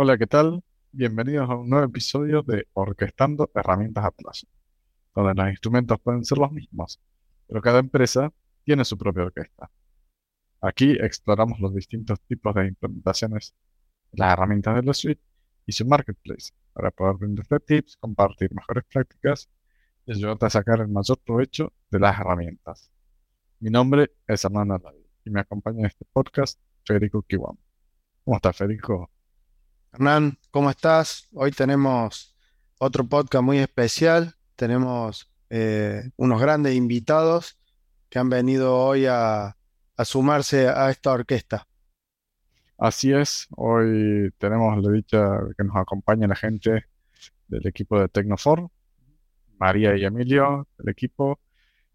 Hola, ¿qué tal? Bienvenidos a un nuevo episodio de Orquestando Herramientas Atlassian, donde los instrumentos pueden ser los mismos, pero cada empresa tiene su propia orquesta. Aquí exploramos los distintos tipos de implementaciones de las herramientas de la suite y su marketplace para poder brindarte tips, compartir mejores prácticas y ayudarte a sacar el mayor provecho de las herramientas. Mi nombre es Hernán Array y me acompaña en este podcast Federico Kiwam. ¿Cómo estás, Federico? Hernán, ¿cómo estás? Hoy tenemos otro podcast muy especial. Tenemos eh, unos grandes invitados que han venido hoy a, sumarse a esta orquesta. Así es, hoy tenemos la dicha que nos acompaña la gente del equipo de Tecnofor, María y Emilio, del equipo,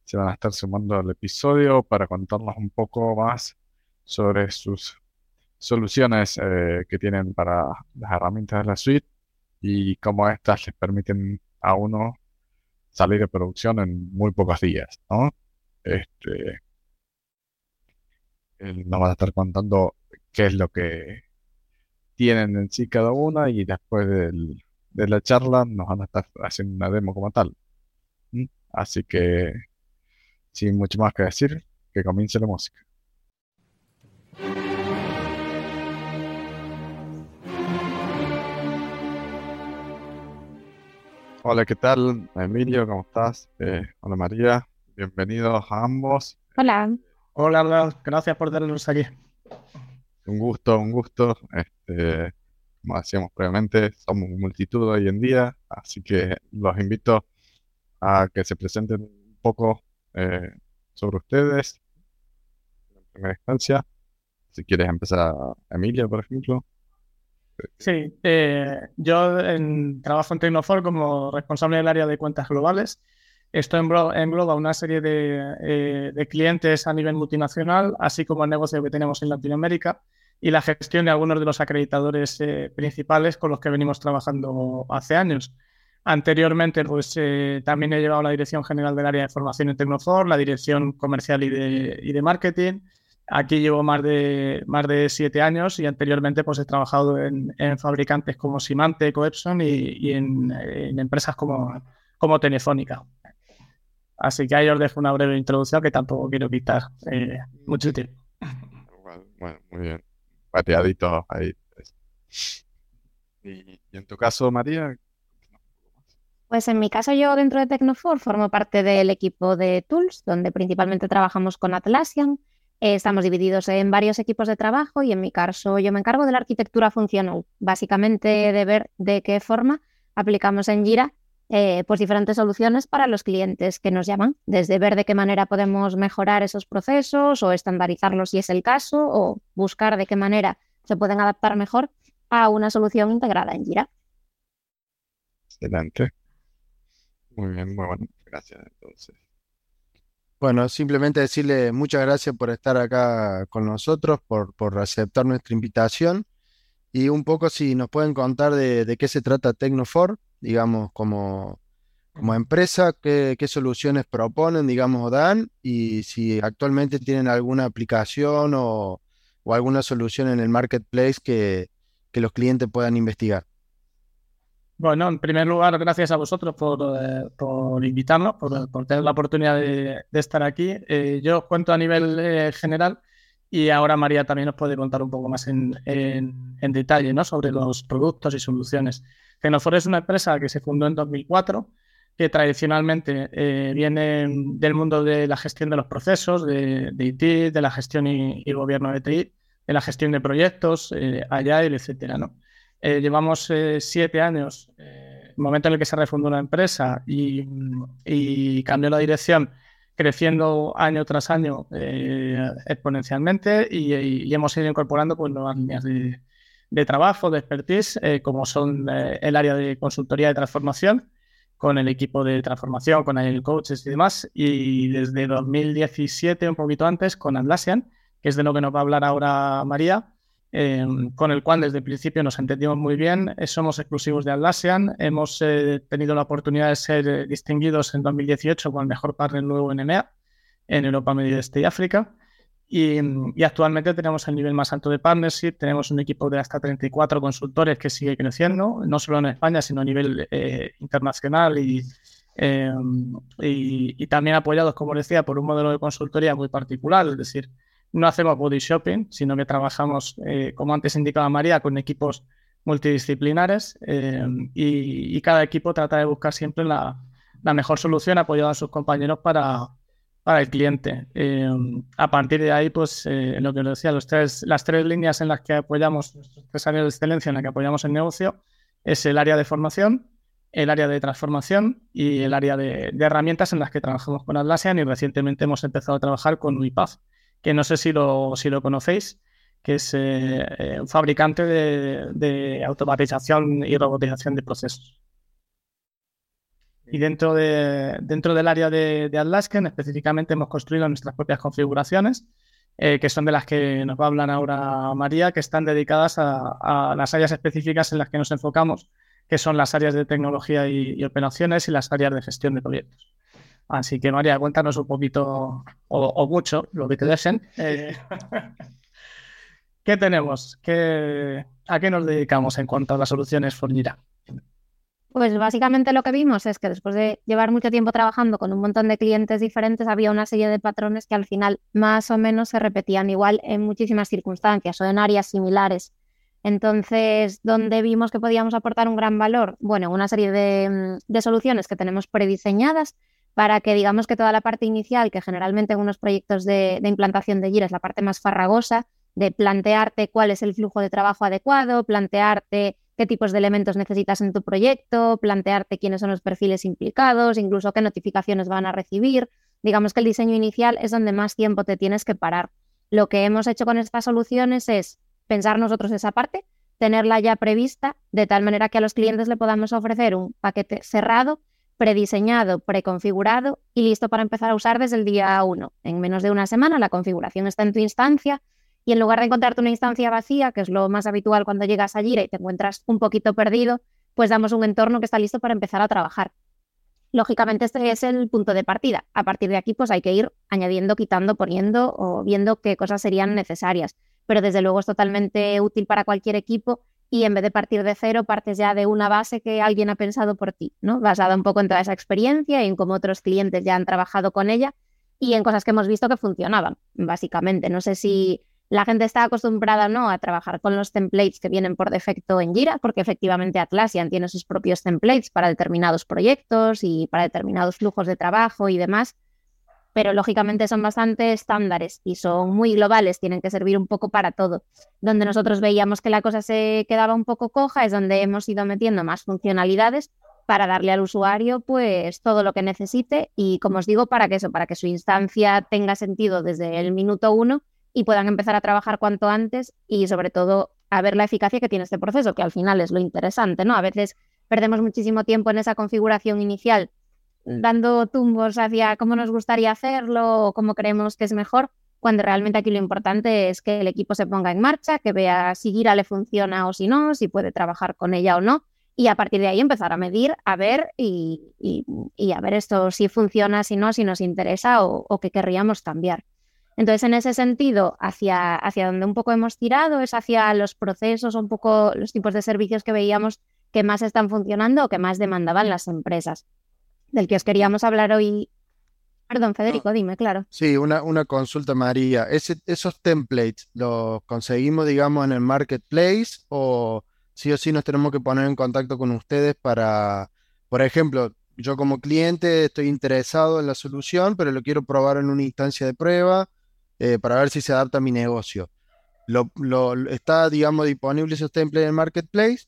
se van a estar sumando al episodio para contarnos un poco más sobre sus soluciones eh, que tienen para las herramientas de la suite y cómo estas les permiten a uno salir de producción en muy pocos días, ¿no? Este, nos va a estar contando qué es lo que tienen en sí cada una y después de la charla nos van a estar haciendo una demo como tal. Así que, sin mucho más que decir, que comience la música. Hola, ¿qué tal? Emilio, ¿cómo estás? Eh, hola María, bienvenidos a ambos. Hola. Hola, gracias por tenernos aquí. Un gusto, un gusto. Este, como decíamos previamente, somos multitud hoy en día, así que los invito a que se presenten un poco eh, sobre ustedes en primera instancia. Si quieres empezar, Emilia, por ejemplo. Sí, eh, yo trabajo en Tecnofor como responsable del área de cuentas globales. Esto engloba una serie eh, de, clientes a nivel multinacional, así como el negocio que tenemos en Latinoamérica y la gestión de algunos de los acreditadores eh, principales con los que venimos trabajando hace años. Anteriormente, pues también he llevado la dirección general del área de formación en Tecnofor, la dirección comercial y de marketing, Aquí llevo más de, más de siete años y anteriormente pues he trabajado en, fabricantes como Simante, Epson y, en, empresas como, como Telefónica. Así que ahí os dejo una breve introducción que tampoco quiero quitar eh, mucho tiempo. Bueno, muy bien. Pateadito ahí. ¿Y, en tu caso, María? Pues en mi caso yo dentro de Tecnofor formo parte del equipo de Tools, donde principalmente trabajamos con Atlassian estamos divididos en varios equipos de trabajo y en mi caso yo me encargo de la arquitectura funcional, básicamente de ver de qué forma aplicamos en Jira eh, pues diferentes soluciones para los clientes que nos llaman, desde ver de qué manera podemos mejorar esos procesos o estandarizarlos si es el caso o buscar de qué manera se pueden adaptar mejor a una solución integrada en Jira. Excelente. Muy bien, muy bueno. Gracias entonces. Bueno, simplemente decirle muchas gracias por estar acá con nosotros, por, por aceptar nuestra invitación y un poco si nos pueden contar de, qué se trata Tecnofor, digamos, como, como empresa, qué, soluciones proponen, digamos, o dan y si actualmente tienen alguna aplicación o, alguna solución en el marketplace que los clientes puedan investigar. Bueno, en primer lugar, gracias a vosotros por, eh, invitarnos, por, tener la oportunidad de, estar aquí. Eh, yo os cuento a nivel eh, general y ahora María también nos puede contar un poco más en, detalle ¿no? sobre los productos y soluciones. Genofor es una empresa que se fundó en 2004, que tradicionalmente viene del mundo de la gestión de los procesos, de, IT, de la gestión y, gobierno de TI, de la gestión de proyectos, allá, etcétera, ¿no? Eh, llevamos eh, siete años, eh, momento en el que se refundó la empresa y, cambió la dirección, creciendo año tras año exponencialmente y, hemos ido incorporando pues, nuevas líneas de, trabajo, de expertise, como son el área de consultoría de transformación, con el equipo de transformación, con el coaches y demás, y desde 2017, un poquito antes, con Atlassian, que es de lo que nos va a hablar ahora María, Em, con el cual desde el principio nos entendimos muy bien. Eh, somos exclusivos de Atlassian. Hemos eh, tenido la oportunidad de ser eh, distinguidos en 2018 como el mejor partner nuevo en EMEA, en Europa, Medio Este y África. Y, actualmente tenemos el nivel más alto de partnership, tenemos un equipo de hasta 34 consultores que sigue creciendo, no solo en España, sino a nivel eh, internacional y, y, también apoyados, como decía, por un modelo de consultoría muy particular, es decir, no hacemos body shopping, sino que trabajamos, eh, como antes indicaba María, con equipos multidisciplinares eh, y, cada equipo trata de buscar siempre la, mejor solución apoyado a sus compañeros para, el cliente. Eh, a partir de ahí, pues lo que os decía, las tres líneas en las que apoyamos, tres áreas de excelencia en las que apoyamos el negocio, es el área de formación, el área de transformación y el área de, herramientas en las que trabajamos con Atlassian y recientemente hemos empezado a trabajar con UiPath que no sé si lo, si lo conocéis, que es eh, eh, un fabricante de, automatización y robotización de procesos. Y dentro, de, dentro del área de, de específicamente hemos construido nuestras propias configuraciones, eh, que son de las que nos va a hablar ahora María, que están dedicadas a, las áreas específicas en las que nos enfocamos, que son las áreas de tecnología y operaciones y las áreas de gestión de proyectos. Así que María, cuéntanos un poquito o, mucho lo que te dejen. Eh, ¿Qué tenemos? ¿A qué nos dedicamos en cuanto a las soluciones Fornira? Pues básicamente lo que vimos es que después de llevar mucho tiempo trabajando con un montón de clientes diferentes, había una serie de patrones que al final más o menos se repetían igual en muchísimas circunstancias o en áreas similares. Entonces, ¿dónde vimos que podíamos aportar un gran valor? Bueno, una serie de, de soluciones que tenemos prediseñadas para que digamos que toda la parte inicial, que generalmente en unos proyectos de, implantación de Jira es la parte más farragosa, de plantearte cuál es el flujo de trabajo adecuado, plantearte qué tipos de elementos necesitas en tu proyecto, plantearte quiénes son los perfiles implicados, incluso qué notificaciones van a recibir. Digamos que el diseño inicial es donde más tiempo te tienes que parar. Lo que hemos hecho con estas soluciones es pensar nosotros esa parte, tenerla ya prevista, de tal manera que a los clientes le podamos ofrecer un paquete cerrado prediseñado, preconfigurado y listo para empezar a usar desde el día 1. En menos de una semana la configuración está en tu instancia y en lugar de encontrarte una instancia vacía, que es lo más habitual cuando llegas a Jira y te encuentras un poquito perdido, pues damos un entorno que está listo para empezar a trabajar. Lógicamente este es el punto de partida. A partir de aquí pues hay que ir añadiendo, quitando, poniendo o viendo qué cosas serían necesarias. Pero desde luego es totalmente útil para cualquier equipo y en vez de partir de cero, partes ya de una base que alguien ha pensado por ti, ¿no? Basada un poco en toda esa experiencia y en cómo otros clientes ya han trabajado con ella y en cosas que hemos visto que funcionaban, básicamente. No sé si la gente está acostumbrada o no a trabajar con los templates que vienen por defecto en Jira, porque efectivamente Atlassian tiene sus propios templates para determinados proyectos y para determinados flujos de trabajo y demás pero lógicamente son bastante estándares y son muy globales, tienen que servir un poco para todo. Donde nosotros veíamos que la cosa se quedaba un poco coja es donde hemos ido metiendo más funcionalidades para darle al usuario pues todo lo que necesite y como os digo, para que eso, para que su instancia tenga sentido desde el minuto uno y puedan empezar a trabajar cuanto antes y sobre todo a ver la eficacia que tiene este proceso, que al final es lo interesante, ¿no? A veces perdemos muchísimo tiempo en esa configuración inicial dando tumbos hacia cómo nos gustaría hacerlo o cómo creemos que es mejor, cuando realmente aquí lo importante es que el equipo se ponga en marcha, que vea si Gira le funciona o si no, si puede trabajar con ella o no, y a partir de ahí empezar a medir, a ver y, a ver esto si funciona, si no, si nos interesa o, o, que querríamos cambiar. Entonces, en ese sentido, hacia, hacia donde un poco hemos tirado es hacia los procesos, un poco los tipos de servicios que veíamos que más están funcionando o que más demandaban las empresas del que os queríamos hablar hoy. Perdón, Federico, dime, claro. Sí, una, una consulta, María. ¿Esos templates los conseguimos, digamos, en el marketplace o sí o sí nos tenemos que poner en contacto con ustedes para, por ejemplo, yo como cliente estoy interesado en la solución, pero lo quiero probar en una instancia de prueba eh, para ver si se adapta a mi negocio. Lo, ¿Está, digamos, disponible esos templates en el marketplace?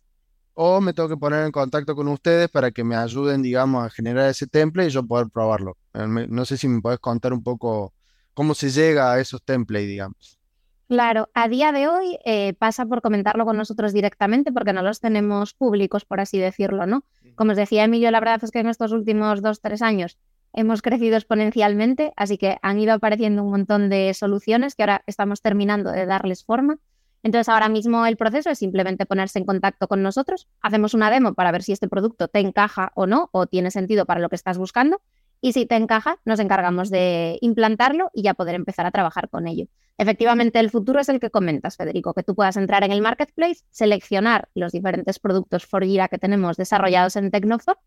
O me tengo que poner en contacto con ustedes para que me ayuden, digamos, a generar ese template y yo poder probarlo. Eh, no sé si me puedes contar un poco cómo se llega a esos templates, digamos. Claro, a día de hoy eh, pasa por comentarlo con nosotros directamente porque no los tenemos públicos, por así decirlo, ¿no? Como os decía Emilio, la verdad es que en estos últimos dos, tres años hemos crecido exponencialmente, así que han ido apareciendo un montón de soluciones que ahora estamos terminando de darles forma. Entonces, ahora mismo el proceso es simplemente ponerse en contacto con nosotros, hacemos una demo para ver si este producto te encaja o no, o tiene sentido para lo que estás buscando, y si te encaja, nos encargamos de implantarlo y ya poder empezar a trabajar con ello. Efectivamente, el futuro es el que comentas, Federico, que tú puedas entrar en el marketplace, seleccionar los diferentes productos for Gira que tenemos desarrollados en Tecnofor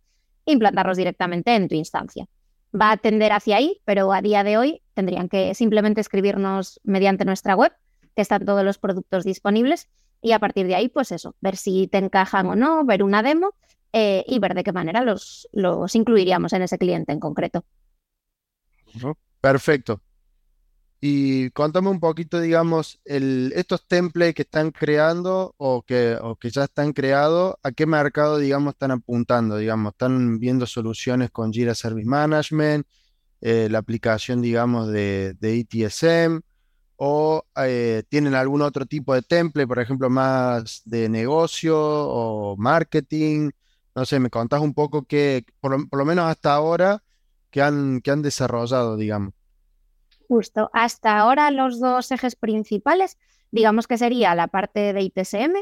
e implantarlos directamente en tu instancia. Va a tender hacia ahí, pero a día de hoy tendrían que simplemente escribirnos mediante nuestra web, que están todos los productos disponibles, y a partir de ahí, pues eso, ver si te encajan o no, ver una demo eh, y ver de qué manera los, los incluiríamos en ese cliente en concreto. Perfecto. Y cuéntame un poquito, digamos, el, estos templates que están creando o que, o que ya están creados, ¿a qué mercado, digamos, están apuntando? Digamos, ¿están viendo soluciones con Jira Service Management, eh, la aplicación, digamos, de, de ETSM? ¿O eh, tienen algún otro tipo de template, por ejemplo, más de negocio o marketing? No sé, me contás un poco qué, por, lo menos hasta ahora, que han, que han desarrollado, digamos. Justo, hasta ahora los dos ejes principales, digamos que sería la parte de ITSM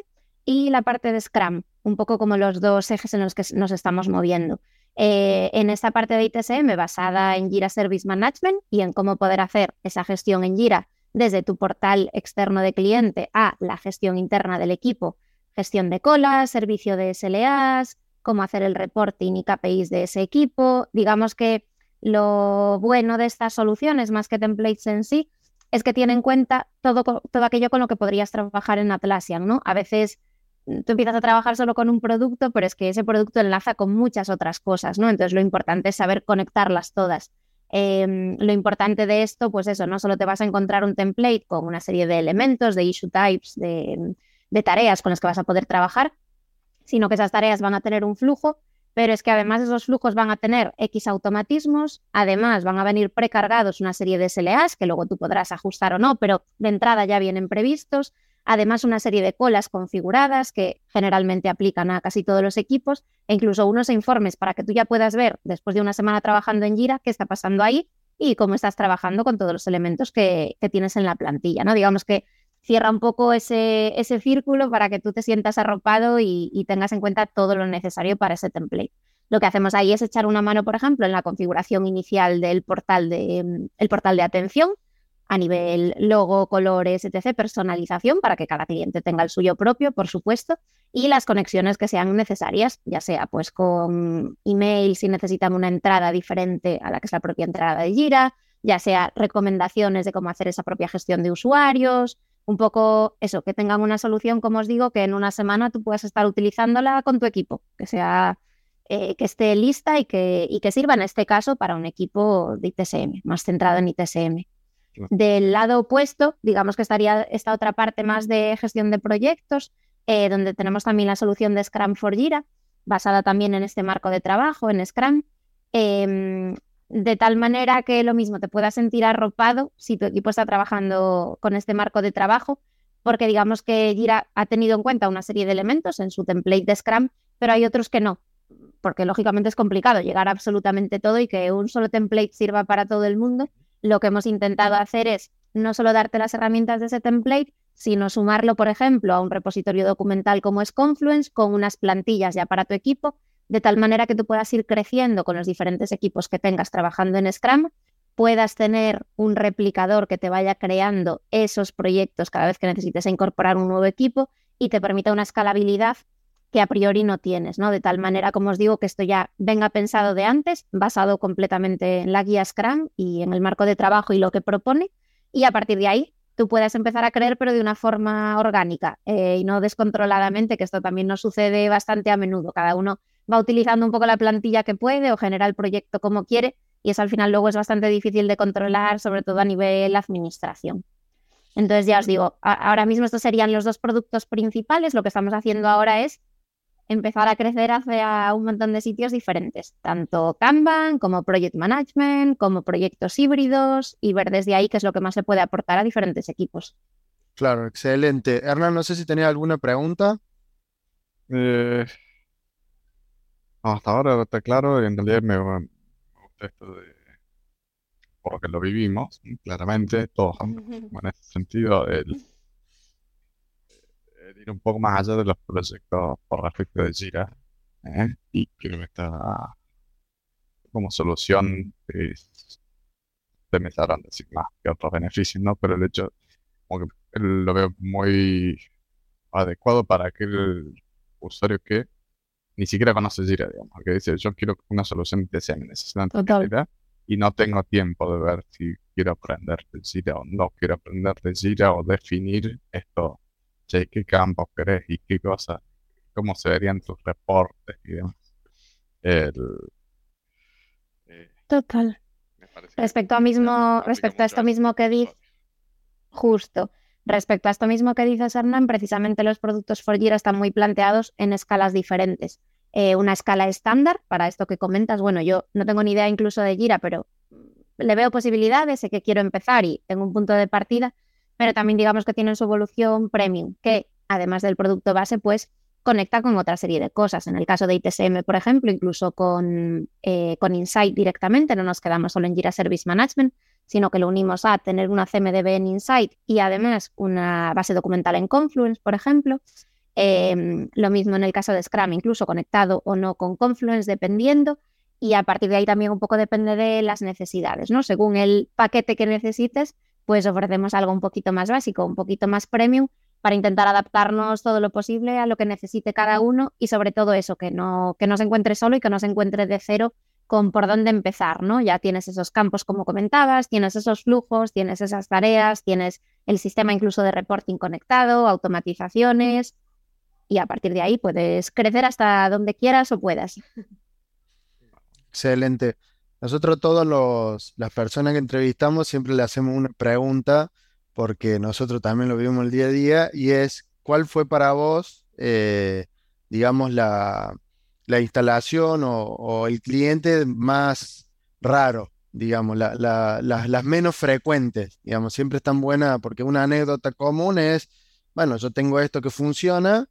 y la parte de Scrum, un poco como los dos ejes en los que nos estamos moviendo. Eh, en esta parte de ITSM basada en Jira Service Management y en cómo poder hacer esa gestión en Jira desde tu portal externo de cliente a la gestión interna del equipo, gestión de colas, servicio de SLAs, cómo hacer el reporting y KPIs de ese equipo. Digamos que lo bueno de estas soluciones, más que templates en sí, es que tiene en cuenta todo, todo aquello con lo que podrías trabajar en Atlassian, ¿no? A veces mm, tú empiezas a trabajar solo con un producto, pero es que ese producto enlaza con muchas otras cosas, ¿no? Entonces lo importante es saber conectarlas todas. Em, lo importante de esto, pues eso, no solo te vas a encontrar un template con una serie de elementos, de issue types, de, de tareas con las que vas a poder trabajar, sino que esas tareas van a tener un flujo pero es que además esos flujos van a tener X automatismos, además van a venir precargados una serie de SLAs que luego tú podrás ajustar o no, pero de entrada ya vienen previstos, además una serie de colas configuradas que generalmente aplican a casi todos los equipos e incluso unos informes para que tú ya puedas ver después de una semana trabajando en Jira qué está pasando ahí y cómo estás trabajando con todos los elementos que, tienes en la plantilla, ¿no? Digamos que cierra un poco ese, ese círculo para que tú te sientas arropado y, tengas en cuenta todo lo necesario para ese template. Lo que hacemos ahí es echar una mano, por ejemplo, en la configuración inicial del portal de, mm, el portal de atención, a nivel logo, colores, etc., personalización para que cada cliente tenga el suyo propio, por supuesto, y las conexiones que sean necesarias, ya sea pues con email si necesitan una entrada diferente a la que es la propia entrada de Gira, ya sea recomendaciones de cómo hacer esa propia gestión de usuarios, un poco eso, que tengan una solución, como os digo, que en una semana tú puedas estar utilizándola con tu equipo, que sea eh, que esté lista y que, y que sirva en este caso para un equipo de ITSM, más centrado en ITSM. Del lado opuesto, digamos que estaría esta otra parte más de gestión de proyectos, eh, donde tenemos también la solución de Scrum for Jira, basada también en este marco de trabajo, en Scrum. Em, de tal manera que lo mismo te puedas sentir arropado si tu equipo está trabajando con este marco de trabajo, porque digamos que Jira ha tenido en cuenta una serie de elementos en su template de Scrum, pero hay otros que no, porque lógicamente es complicado llegar a absolutamente todo y que un solo template sirva para todo el mundo. Lo que hemos intentado hacer es no solo darte las herramientas de ese template, sino sumarlo, por ejemplo, a un repositorio documental como es Confluence, con unas plantillas ya para tu equipo, de tal manera que tú puedas ir creciendo con los diferentes equipos que tengas trabajando en Scrum, puedas tener un replicador que te vaya creando esos proyectos cada vez que necesites incorporar un nuevo equipo y te permita una escalabilidad que a priori no tienes, ¿no? De tal manera, como os digo, que esto ya venga pensado de antes, basado completamente en la guía Scrum y en el marco de trabajo y lo que propone, y a partir de ahí tú puedas empezar a creer, pero de una forma orgánica eh, y no descontroladamente, que esto también nos sucede bastante a menudo. Cada uno va utilizando un poco la plantilla que puede o genera el proyecto como quiere y eso al final luego es bastante difícil de controlar, sobre todo a nivel administración. Entonces ya os digo, ahora mismo estos serían los dos productos principales. Lo que estamos haciendo ahora es empezar a crecer hacia un montón de sitios diferentes, tanto Kanban como Project Management, como proyectos híbridos y ver desde ahí qué es lo que más se puede aportar a diferentes equipos. Claro, excelente. Hernán, no sé si tenía alguna pregunta. Eh, hasta ahora está claro, en realidad me, me gusta esto de, porque lo vivimos, claramente, todos en ese sentido, el, ir un poco más allá de los proyectos por respecto de Jira, ¿eh? y creo que está, como solución, eh, ustedes me sabrán decir más que otros beneficios, ¿no? Pero el hecho, como que lo veo muy adecuado para aquel usuario que ni siquiera conoce Jira, digamos, que dice, yo quiero una solución de necesito Jira y no tengo tiempo de ver si quiero aprender de Jira o no quiero aprender de Jira o definir esto, che, qué campos querés y qué cosas, cómo se verían tus reportes y demás. Eh, Total. Respecto a mismo, respecto a esto mismo que dice, justo. Respecto a esto mismo que dices, Hernán, precisamente los productos for Jira están muy planteados en escalas diferentes. Eh, una escala estándar para esto que comentas. Bueno, yo no tengo ni idea incluso de Jira, pero le veo posibilidades, sé que quiero empezar y tengo un punto de partida, pero también digamos que tienen su evolución premium, que además del producto base, pues conecta con otra serie de cosas. En el caso de ITSM, por ejemplo, incluso con, eh, con Insight directamente, no nos quedamos solo en Jira Service Management, sino que lo unimos a tener una CMDB en Insight y además una base documental en Confluence, por ejemplo. Em, lo mismo en el caso de Scrum, incluso conectado o no con Confluence, dependiendo. Y a partir de ahí también un poco depende de las necesidades, ¿no? Según el paquete que necesites, pues ofrecemos algo un poquito más básico, un poquito más premium, para intentar adaptarnos todo lo posible a lo que necesite cada uno y sobre todo eso, que no, que no se encuentre solo y que no se encuentre de cero con por dónde empezar, ¿no? Ya tienes esos campos como comentabas, tienes esos flujos, tienes esas tareas, tienes el sistema incluso de reporting conectado, automatizaciones y a partir de ahí puedes crecer hasta donde quieras o puedas. Excelente. Nosotros todos las personas que entrevistamos siempre le hacemos una pregunta porque nosotros también lo vivimos el día a día y es ¿cuál fue para vos, eh, digamos, la, la instalación o, el cliente más raro, digamos, las menos frecuentes, digamos, siempre están buenas porque una anécdota común es, bueno, yo tengo esto que funciona,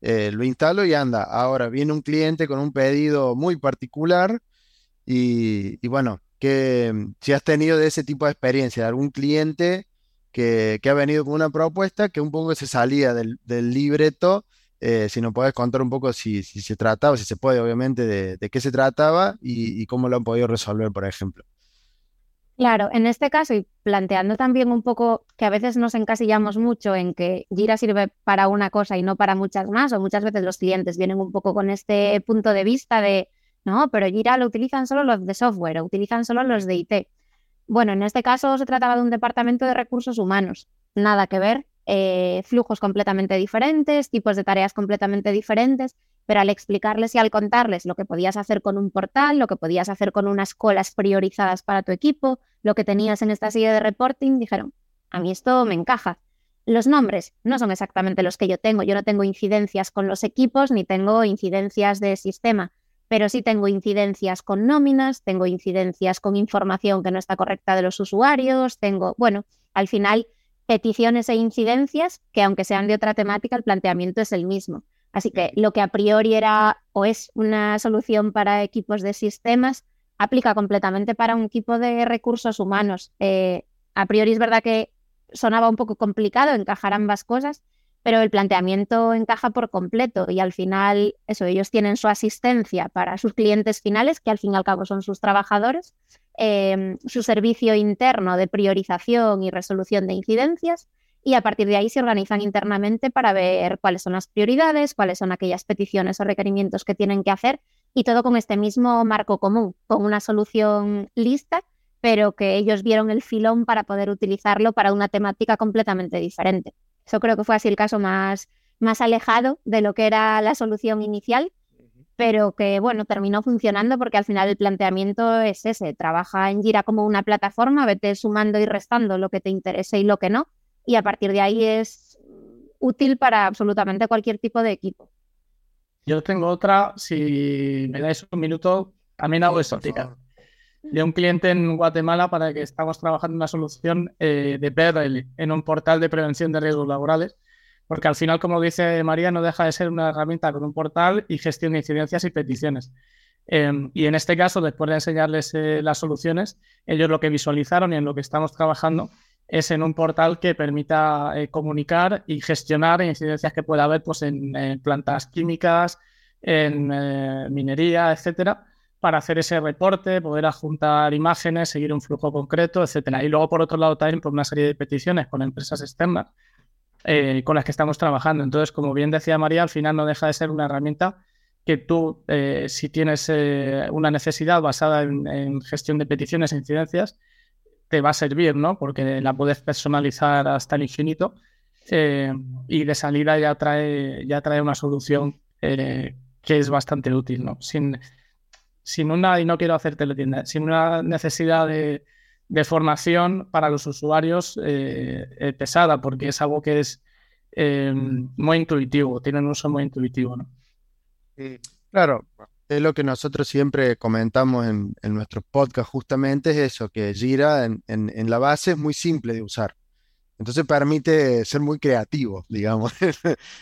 eh, lo instalo y anda. Ahora viene un cliente con un pedido muy particular y, bueno, que si has tenido de ese tipo de experiencia, de algún cliente que, ha venido con una propuesta que un poco se salía del libreto eh, si nos puedes contar un poco si, se trataba, si se puede, obviamente, de, qué se trataba y, cómo lo han podido resolver, por ejemplo. Claro, en este caso, y planteando también un poco que a veces nos encasillamos mucho en que Jira sirve para una cosa y no para muchas más, o muchas veces los clientes vienen un poco con este punto de vista de, no, pero Jira lo utilizan solo los de software, o utilizan solo los de IT. Bueno, en este caso se trataba de un departamento de recursos humanos, nada que ver eh, flujos completamente diferentes, tipos de tareas completamente diferentes, pero al explicarles y al contarles lo que podías hacer con un portal, lo que podías hacer con unas colas priorizadas para tu equipo, lo que tenías en esta silla de reporting, dijeron, a mí esto me encaja. Los nombres no son exactamente los que yo tengo. Yo no tengo incidencias con los equipos ni tengo incidencias de sistema, pero sí tengo incidencias con nóminas, tengo incidencias con información que no está correcta de los usuarios, tengo, bueno, al final peticiones e incidencias que aunque sean de otra temática, el planteamiento es el mismo. Así que lo que a priori era o es una solución para equipos de sistemas, aplica completamente para un equipo de recursos humanos. Eh, a priori es verdad que sonaba un poco complicado encajar ambas cosas, pero el planteamiento encaja por completo y al final, eso, ellos tienen su asistencia para sus clientes finales, que al fin y al cabo son sus trabajadores, Em, su servicio interno de priorización y resolución de incidencias y a partir de ahí se organizan internamente para ver cuáles son las prioridades, cuáles son aquellas peticiones o requerimientos que tienen que hacer y todo con este mismo marco común, con una solución lista, pero que ellos vieron el filón para poder utilizarlo para una temática completamente diferente. Eso creo que fue así el caso más, más alejado de lo que era la solución inicial pero que bueno, terminó funcionando porque al final el planteamiento es ese, trabaja en Jira como una plataforma, vete sumando y restando lo que te interese y lo que no, y a partir de ahí es útil para absolutamente cualquier tipo de equipo. Yo tengo otra, si me dais un minuto, también hago exótica. De un cliente en Guatemala para que estamos trabajando una solución eh, de PRL en un portal de prevención de riesgos laborales porque al final, como dice María, no deja de ser una herramienta con un portal y gestión de incidencias y peticiones. Em, y en este caso, después de enseñarles eh, las soluciones, ellos lo que visualizaron y en lo que estamos trabajando es en un portal que permita eh, comunicar y gestionar incidencias que pueda haber pues, en, plantas químicas, en minería, etcétera, para hacer ese reporte, poder adjuntar imágenes, seguir un flujo concreto, etcétera. Y luego, por otro lado, también por una serie de peticiones con empresas externas eh, con las que estamos trabajando. Entonces, como bien decía María, al final no deja de ser una herramienta que tú, eh, si tienes eh, una necesidad basada en, gestión de peticiones e incidencias, te va a servir, ¿no? Porque la puedes personalizar hasta el infinito y de salida ya trae, ya trae una solución que es bastante útil, ¿no? Sin, sin una, y no quiero hacer teletienda, sin una necesidad de, formación para los usuarios eh, eh, pesada, porque es algo que es eh, muy intuitivo, tiene un uso muy intuitivo. ¿no? Claro, es lo que nosotros siempre comentamos en, en nuestros podcasts, justamente es eso, que Gira en, la base es muy simple de usar. Entonces permite ser muy creativo, digamos,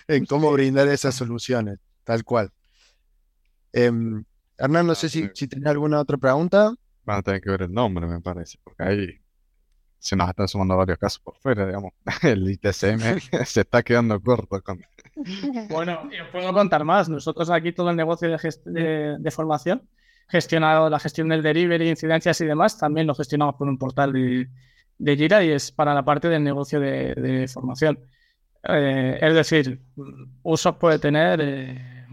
en cómo brindar esas soluciones, tal cual. Em, Hernán, no ah, sé si, si tenés alguna otra pregunta. Van a tener que ver el nombre, me parece, porque ahí se nos están sumando varios casos por fuera, digamos. El ITCM se está quedando corto. Con... Bueno, y os puedo contar más. Nosotros aquí todo el negocio de, de, formación, gestionado la gestión del delivery, incidencias y demás, también lo gestionamos por un portal de, de Gira y es para la parte del negocio de, formación. Eh, es decir, usos puede tener eh,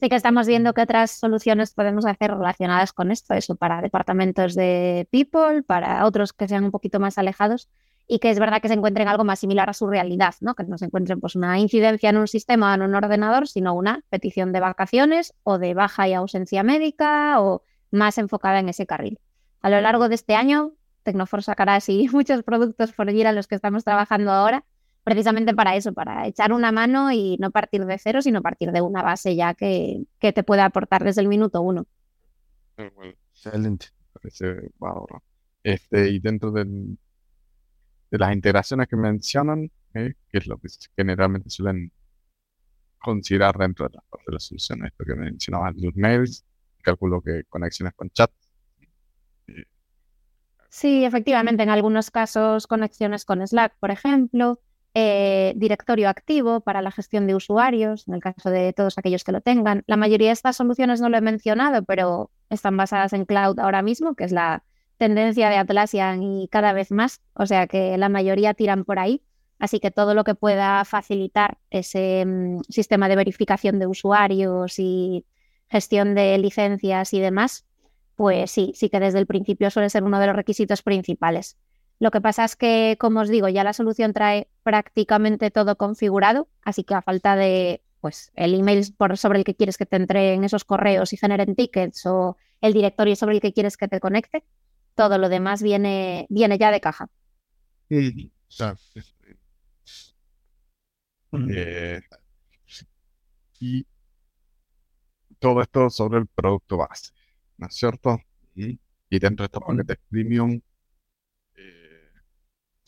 Sí que estamos viendo que otras soluciones podemos hacer relacionadas con esto, eso para departamentos de people, para otros que sean un poquito más alejados y que es verdad que se encuentren algo más similar a su realidad, ¿no? Que no se encuentren pues una incidencia en un sistema o en un ordenador, sino una petición de vacaciones o de baja y ausencia médica o más enfocada en ese carril. A lo largo de este año, Tecnofor sacará así muchos productos por allí a los que estamos trabajando ahora precisamente para eso, para echar una mano y no partir de cero, sino partir de una base ya que, que te pueda aportar desde el minuto uno. Excelente. Parece Este, y dentro del, de las integraciones que mencionan, ¿eh? que es lo que generalmente suelen considerar dentro de las, de las soluciones, esto que mencionaban los mails, calculo que conexiones con chat. Sí, efectivamente, en algunos casos conexiones con Slack, por ejemplo, eh, directorio activo para la gestión de usuarios, en el caso de todos aquellos que lo tengan. La mayoría de estas soluciones no lo he mencionado, pero están basadas en cloud ahora mismo, que es la tendencia de Atlassian y cada vez más, o sea que la mayoría tiran por ahí. Así que todo lo que pueda facilitar ese mm, sistema de verificación de usuarios y gestión de licencias y demás, pues sí, sí que desde el principio suele ser uno de los requisitos principales. Lo que pasa es que, como os digo, ya la solución trae prácticamente todo configurado, así que a falta de pues el email por, sobre el que quieres que te entreguen esos correos y generen tickets o el directorio sobre el que quieres que te conecte, todo lo demás viene, viene ya de caja. Eh, y todo esto sobre el producto base, ¿no es cierto? Y, dentro de estos paquetes premium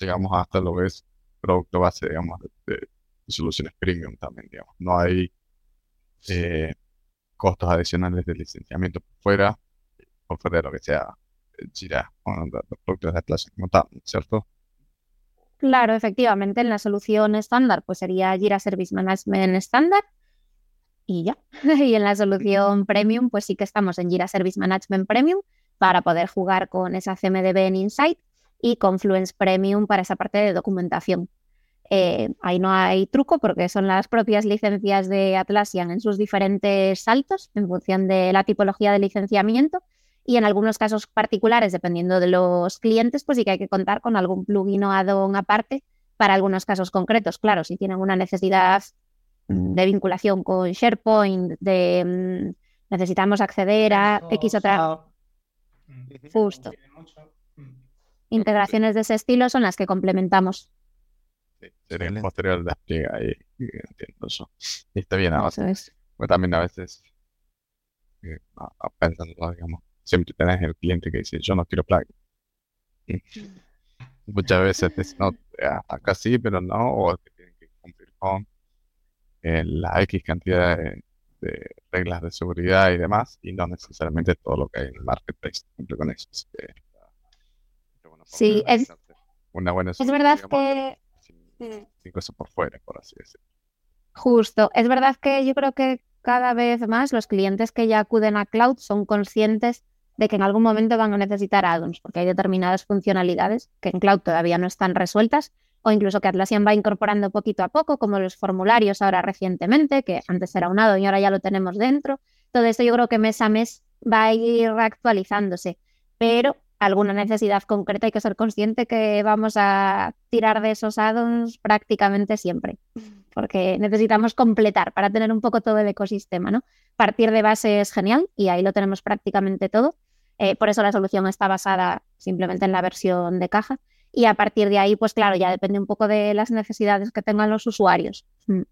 llegamos hasta lo que es producto base, digamos, de, soluciones premium también, digamos. No hay eh, costos adicionales de licenciamiento por fuera, por fuera de lo que sea Jira, los productos de Atlas como tal, ¿cierto? Claro, efectivamente, en la solución estándar, pues sería Jira Service Management estándar y ya. y en la solución premium, pues sí que estamos en Jira Service Management Premium para poder jugar con esa CMDB en Insight y Confluence Premium para esa parte de documentación. Eh, ahí no hay truco porque son las propias licencias de Atlassian en sus diferentes saltos en función de la tipología de licenciamiento y en algunos casos particulares, dependiendo de los clientes, pues sí que hay que contar con algún plugin o add-on aparte para algunos casos concretos. Claro, si tienen una necesidad de vinculación con SharePoint, de mm, necesitamos acceder a X otra... Justo integraciones de ese estilo son las que complementamos. Sí, sería posterior despliegue ahí, entiendo eso. Y está bien, a veces. Pues también a veces, eh, pensando, digamos, siempre tenés el cliente que dice, yo no quiero plugin. muchas veces no, acá sí, pero no, o que tienen que cumplir con eh, la X cantidad de, reglas de seguridad y demás, y no necesariamente todo lo que hay en el marketplace cumple con eso. Sí, es, una buena es verdad que... Sin, cosas por fuera, por así decirlo. Justo, es verdad que yo creo que cada vez más los clientes que ya acuden a cloud son conscientes de que en algún momento van a necesitar add-ons, porque hay determinadas funcionalidades que en cloud todavía no están resueltas, o incluso que Atlassian va incorporando poquito a poco, como los formularios ahora recientemente, que antes era un add-on y ahora ya lo tenemos dentro. Todo esto yo creo que mes a mes va a ir reactualizándose, pero alguna necesidad concreta hay que ser consciente que vamos a tirar de esos add-ons prácticamente siempre, porque necesitamos completar para tener un poco todo el ecosistema, ¿no? Partir de base es genial y ahí lo tenemos prácticamente todo. Eh, por eso la solución está basada simplemente en la versión de caja y a partir de ahí, pues claro, ya depende un poco de las necesidades que tengan los usuarios. Mm.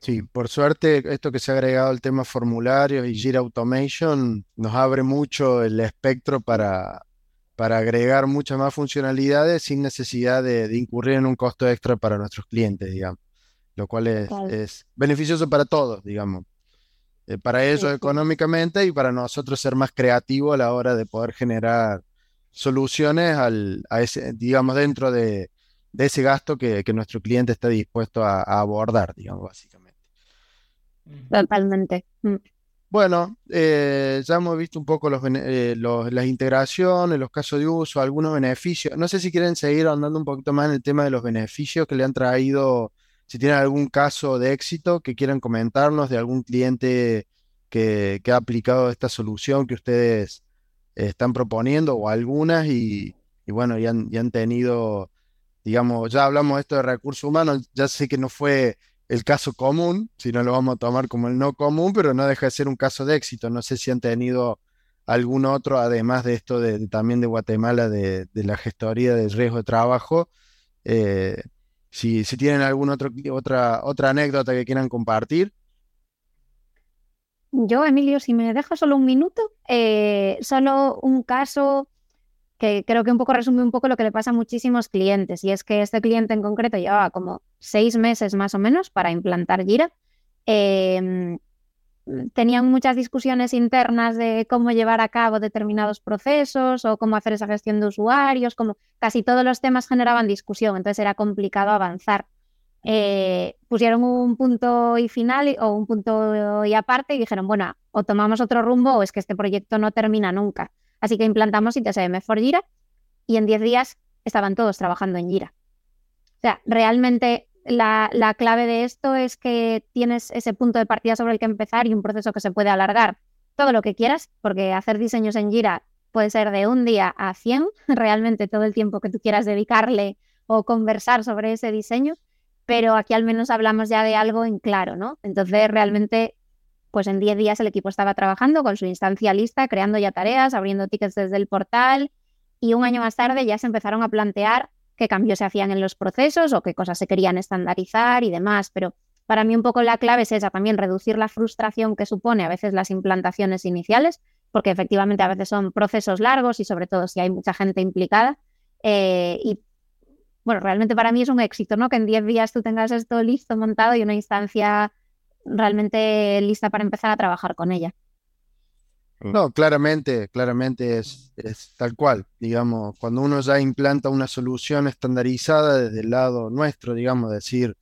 Sí, por suerte, esto que se ha agregado el tema formularios y Jira Automation nos abre mucho el espectro para, para agregar muchas más funcionalidades sin necesidad de, incurrir en un costo extra para nuestros clientes, digamos, lo cual es, beneficioso para todos, digamos. Eh, para ellos económicamente y para nosotros ser más creativos a la hora de poder generar soluciones al, a ese, digamos, dentro de, ese gasto que, nuestro cliente está dispuesto a abordar, digamos, básicamente. Totalmente. Mm. Bueno, eh, ya hemos visto un poco eh, los, las integraciones, los casos de uso, algunos beneficios. No sé si quieren seguir andando un poquito más en el tema de los beneficios que le han traído, si tienen algún caso de éxito que quieran comentarnos de algún cliente que, ha aplicado esta solución que ustedes están proponiendo o algunas y, bueno, ya han, ya han tenido, digamos, ya hablamos de esto de recursos humanos, ya sé que no fue el caso común, si no lo vamos a tomar como el no común, pero no deja de ser un caso de éxito. No sé si han tenido algún otro, además de esto también de Guatemala, de, la gestoría del riesgo de trabajo. Eh, si, si, tienen alguna otra, otra anécdota que quieran compartir. Yo, Emilio, si me dejas solo un minuto, eh, solo un caso que creo que un poco resume un poco lo que le pasa a muchísimos clientes, y es que este cliente en concreto llevaba como seis meses más o menos para implantar Gira. Em, tenían muchas discusiones internas de cómo llevar a cabo determinados procesos o cómo hacer esa gestión de usuarios, como casi todos los temas generaban discusión, entonces era complicado avanzar. Eh, pusieron un punto y final o un punto y aparte y dijeron, bueno, o tomamos otro rumbo o es que este proyecto no termina nunca. Así que implantamos ITSM for Jira y en 10 días estaban todos trabajando en Jira. O sea, realmente la, clave de esto es que tienes ese punto de partida sobre el que empezar y un proceso que se puede alargar todo lo que quieras, porque hacer diseños en Jira puede ser de un día a 100, realmente todo el tiempo que tú quieras dedicarle o conversar sobre ese diseño, pero aquí al menos hablamos ya de algo en claro, ¿no? Entonces realmente pues en 10 días el equipo estaba trabajando con su instancia lista, creando ya tareas, abriendo tickets desde el portal y un año más tarde ya se empezaron a plantear qué cambios se hacían en los procesos o qué cosas se querían estandarizar y demás. Pero para mí un poco la clave es esa, también reducir la frustración que supone a veces las implantaciones iniciales, porque efectivamente a veces son procesos largos y sobre todo si hay mucha gente implicada. Eh, y bueno, realmente para mí es un éxito, ¿no? Que en 10 días tú tengas esto listo, montado y una instancia realmente lista para empezar a trabajar con ella. No, claramente, claramente es, tal cual. Digamos, cuando uno ya implanta una solución estandarizada desde el lado nuestro, digamos, decir,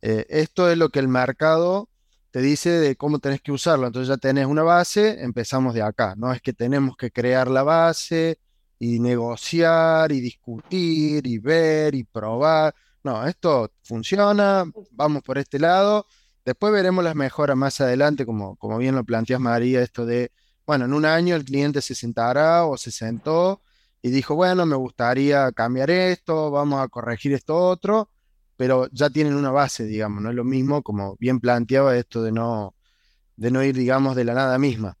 eh, esto es lo que el mercado te dice de cómo tenés que usarlo. Entonces ya tenés una base, empezamos de acá. No es que tenemos que crear la base y negociar y discutir y ver y probar. No, esto funciona, vamos por este lado Después veremos las mejoras más adelante, como, como bien lo planteas María, esto de, bueno, en un año el cliente se sentará o se sentó y dijo, bueno, me gustaría cambiar esto, vamos a corregir esto otro, pero ya tienen una base, digamos, no es lo mismo, como bien planteaba esto de no, de no ir, digamos, de la nada misma,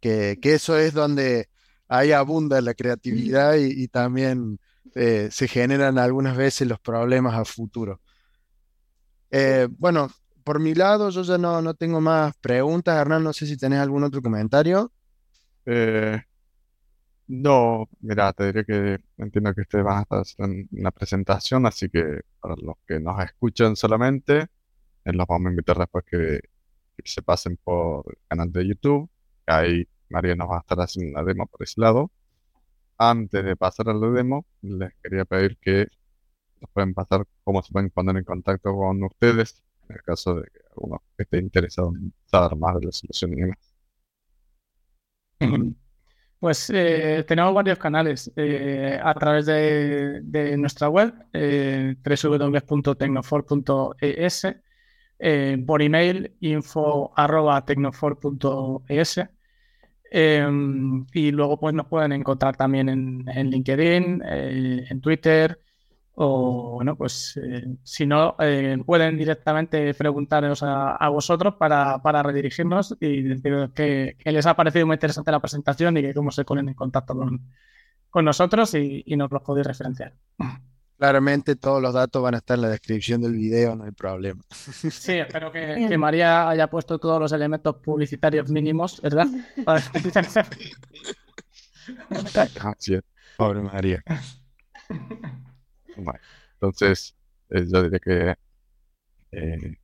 que, eso es donde ahí abunda la creatividad y, también eh, se generan algunas veces los problemas a futuro. Eh, bueno, por mi lado, yo ya no, no tengo más preguntas. Hernán, no sé si tenés algún otro comentario. Eh, no, mira, te diré que entiendo que ustedes van a estar en la presentación, así que para los que nos escuchan solamente, eh, los vamos a invitar después que, se pasen por el canal de YouTube. Ahí María nos va a estar haciendo una demo por ese lado. Antes de pasar a la demo, les quería pedir que nos pueden pasar cómo se pueden poner en contacto con ustedes en el caso de que alguno esté interesado en saber más de la solución. Pues eh, tenemos varios canales eh, a través de, nuestra web, eh, www.tecnofor.es, eh, por email info.tecnofor.es em, y luego pues nos pueden encontrar también en LinkedIn, en Twitter, o bueno, pues eh, si no, eh, pueden directamente preguntaros a, vosotros para, para, redirigirnos y decir que, les ha parecido muy interesante la presentación y que cómo se ponen en contacto con, con nosotros y, nos los podéis referenciar. Claramente todos los datos van a estar en la descripción del video, no hay problema. Sí, espero que, que María haya puesto todos los elementos publicitarios mínimos, ¿verdad? Pobre María. Bueno, entonces, eh, yo diría que eh,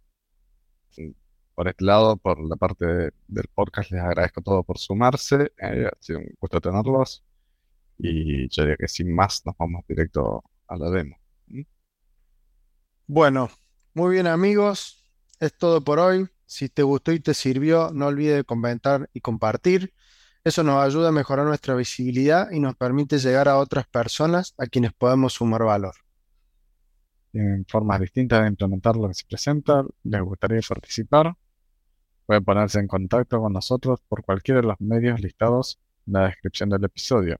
por este lado, por la parte del podcast, les agradezco todo por sumarse. Eh, ha sido un gusto tenerlos. Y yo diría que sin más, nos vamos directo a la demo. ¿Mm? Bueno, muy bien amigos, es todo por hoy. Si te gustó y te sirvió, no olvides comentar y compartir. Eso nos ayuda a mejorar nuestra visibilidad y nos permite llegar a otras personas a quienes podemos sumar valor tienen formas distintas de implementar lo que se presenta, les gustaría participar, pueden ponerse en contacto con nosotros por cualquiera de los medios listados en la descripción del episodio.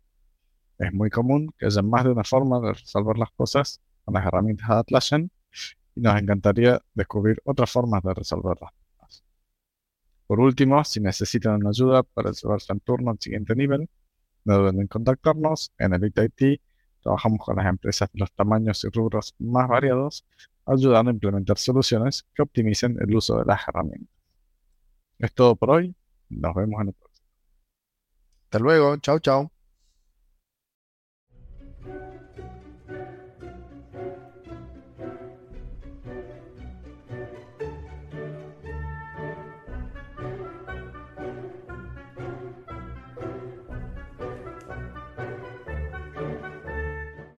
Es muy común que haya más de una forma de resolver las cosas con las herramientas de Atlassian y nos encantaría descubrir otras formas de resolverlas. Por último, si necesitan una ayuda para llevarse en turno al siguiente nivel, no duden en contactarnos en el IT Trabajamos con las empresas de los tamaños y rubros más variados, ayudando a implementar soluciones que optimicen el uso de las herramientas. Es todo por hoy. Nos vemos en el próximo. Hasta luego. Chao, chao.